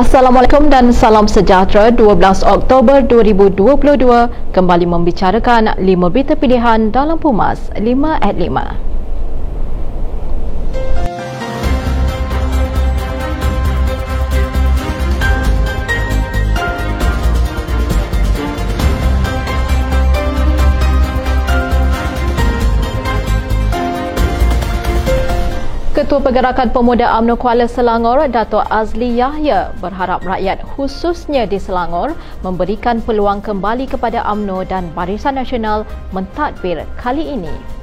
Assalamualaikum dan salam sejahtera 12 Oktober 2022 kembali membicarakan 5 berita pilihan dalam Pumas 5 at 5. Ketua Pergerakan Pemuda UMNO Kuala Selangor, Dato' Azli Yahya berharap rakyat khususnya di Selangor memberikan peluang kembali kepada UMNO dan Barisan Nasional mentadbir kali ini.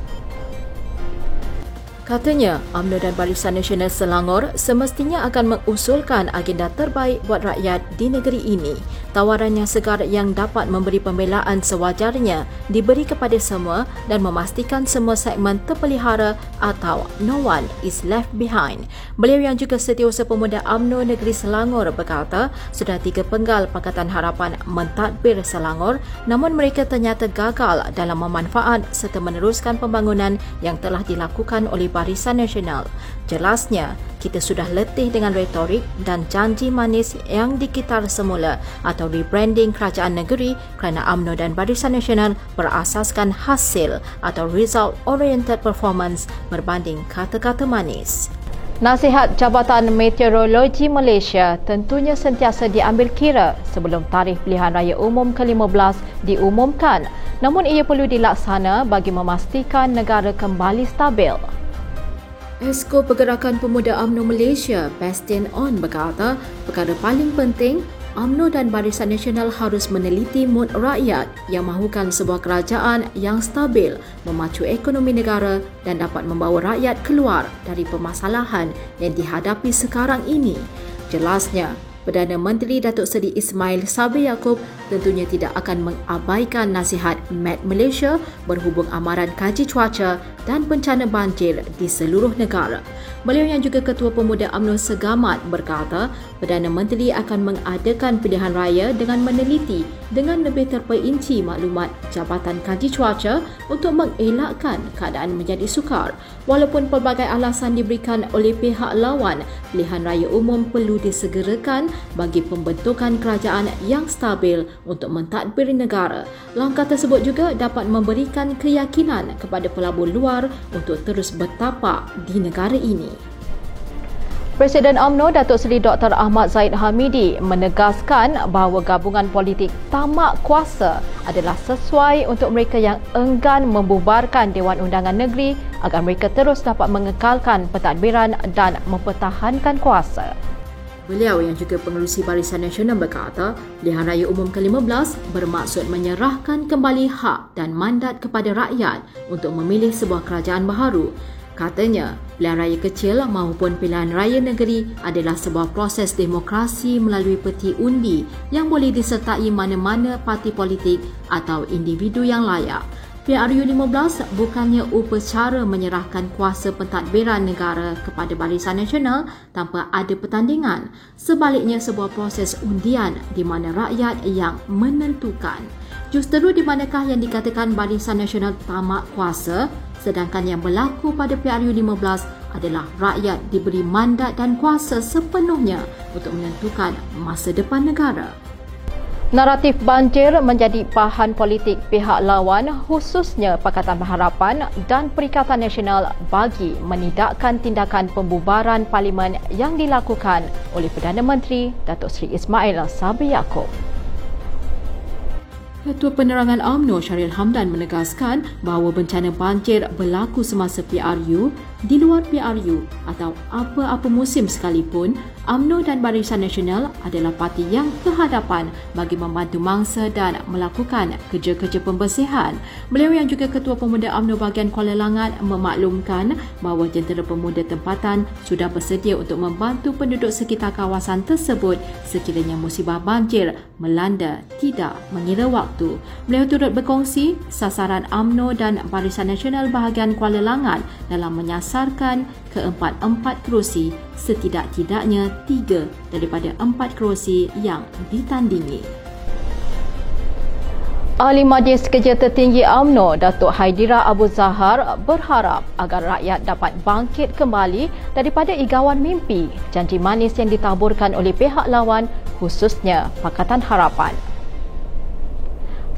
Katanya, UMNO dan Barisan Nasional Selangor semestinya akan mengusulkan agenda terbaik buat rakyat di negeri ini. Tawaran yang segar yang dapat memberi pembelaan sewajarnya diberi kepada semua dan memastikan semua segmen terpelihara atau no one is left behind. Beliau yang juga setiausaha pemuda UMNO Negeri Selangor berkata, sudah tiga penggal Pakatan Harapan mentadbir Selangor namun mereka ternyata gagal dalam memanfaat serta meneruskan pembangunan yang telah dilakukan oleh Barisan Nasional. Jelasnya, kita sudah letih dengan retorik dan janji manis yang dikitar semula atau rebranding kerajaan negeri kerana UMNO dan Barisan Nasional berasaskan hasil atau result oriented performance berbanding kata-kata manis. Nasihat Jabatan Meteorologi Malaysia tentunya sentiasa diambil kira sebelum tarikh pilihan raya umum ke-15 diumumkan. Namun ia perlu dilaksana bagi memastikan negara kembali stabil. Esko Pergerakan Pemuda UMNO Malaysia, Bastian On berkata, perkara paling penting UMNO dan Barisan Nasional harus meneliti mood rakyat yang mahukan sebuah kerajaan yang stabil, memacu ekonomi negara dan dapat membawa rakyat keluar dari permasalahan yang dihadapi sekarang ini. Jelasnya, Perdana Menteri Datuk Seri Ismail Sabri Yaakob tentunya tidak akan mengabaikan nasihat Met Malaysia berhubung amaran kaji cuaca dan bencana banjir di seluruh negara. Beliau yang juga Ketua Pemuda UMNO Segamat berkata, Perdana Menteri akan mengadakan pilihan raya dengan meneliti dengan lebih terperinci maklumat Jabatan Kaji Cuaca untuk mengelakkan keadaan menjadi sukar. Walaupun pelbagai alasan diberikan oleh pihak lawan, pilihan raya umum perlu disegerakan bagi pembentukan kerajaan yang stabil untuk mentadbir negara. Langkah tersebut juga dapat memberikan keyakinan kepada pelabur luar untuk terus bertapak di negara ini. Presiden UMNO Datuk Seri Dr. Ahmad Zaid Hamidi menegaskan bahawa gabungan politik tamak kuasa adalah sesuai untuk mereka yang enggan membubarkan Dewan Undangan Negeri agar mereka terus dapat mengekalkan pentadbiran dan mempertahankan kuasa. Beliau yang juga pengerusi Barisan Nasional berkata, pilihan raya umum ke-15 bermaksud menyerahkan kembali hak dan mandat kepada rakyat untuk memilih sebuah kerajaan baharu Katanya, pilihan raya kecil maupun pilihan raya negeri adalah sebuah proses demokrasi melalui peti undi yang boleh disertai mana-mana parti politik atau individu yang layak. PRU 15 bukannya upacara menyerahkan kuasa pentadbiran negara kepada Barisan Nasional tanpa ada pertandingan. Sebaliknya sebuah proses undian di mana rakyat yang menentukan. Justeru di manakah yang dikatakan Barisan Nasional tamak kuasa sedangkan yang berlaku pada PRU 15 adalah rakyat diberi mandat dan kuasa sepenuhnya untuk menentukan masa depan negara. Naratif banjir menjadi bahan politik pihak lawan khususnya Pakatan Harapan dan Perikatan Nasional bagi menidakkan tindakan pembubaran parlimen yang dilakukan oleh Perdana Menteri Datuk Seri Ismail Sabri Yaakob. Ketua Penerangan UMNO Syaril Hamdan menegaskan bahawa bencana banjir berlaku semasa PRU di luar PRU atau apa-apa musim sekalipun, UMNO dan Barisan Nasional adalah parti yang kehadapan bagi membantu mangsa dan melakukan kerja-kerja pembersihan. Beliau yang juga Ketua Pemuda UMNO bahagian Kuala Langat memaklumkan bahawa jentera pemuda tempatan sudah bersedia untuk membantu penduduk sekitar kawasan tersebut sekiranya musibah banjir melanda tidak mengira waktu. Beliau turut berkongsi sasaran UMNO dan Barisan Nasional bahagian Kuala Langat dalam menyasar menyasarkan keempat-empat kerusi setidak-tidaknya tiga daripada empat kerusi yang ditandingi. Ahli Majlis Kerja Tertinggi AMNO Datuk Haidira Abu Zahar berharap agar rakyat dapat bangkit kembali daripada igawan mimpi janji manis yang ditaburkan oleh pihak lawan khususnya Pakatan Harapan.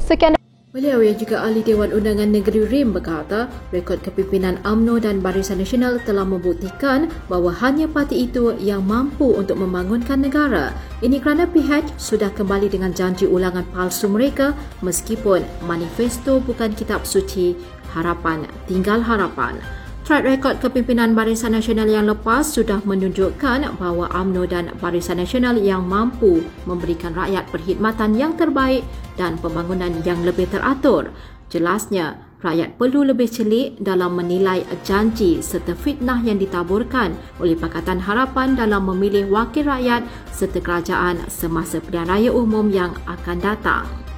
Sekian Beliau yang juga ahli Dewan Undangan Negeri RIM berkata, rekod kepimpinan AMNO dan Barisan Nasional telah membuktikan bahawa hanya parti itu yang mampu untuk membangunkan negara. Ini kerana PH sudah kembali dengan janji ulangan palsu mereka meskipun manifesto bukan kitab suci, harapan tinggal harapan. Track rekod kepimpinan Barisan Nasional yang lepas sudah menunjukkan bahawa AMNO dan Barisan Nasional yang mampu memberikan rakyat perkhidmatan yang terbaik dan pembangunan yang lebih teratur. Jelasnya, rakyat perlu lebih celik dalam menilai janji serta fitnah yang ditaburkan oleh Pakatan Harapan dalam memilih wakil rakyat serta kerajaan semasa pilihan raya umum yang akan datang.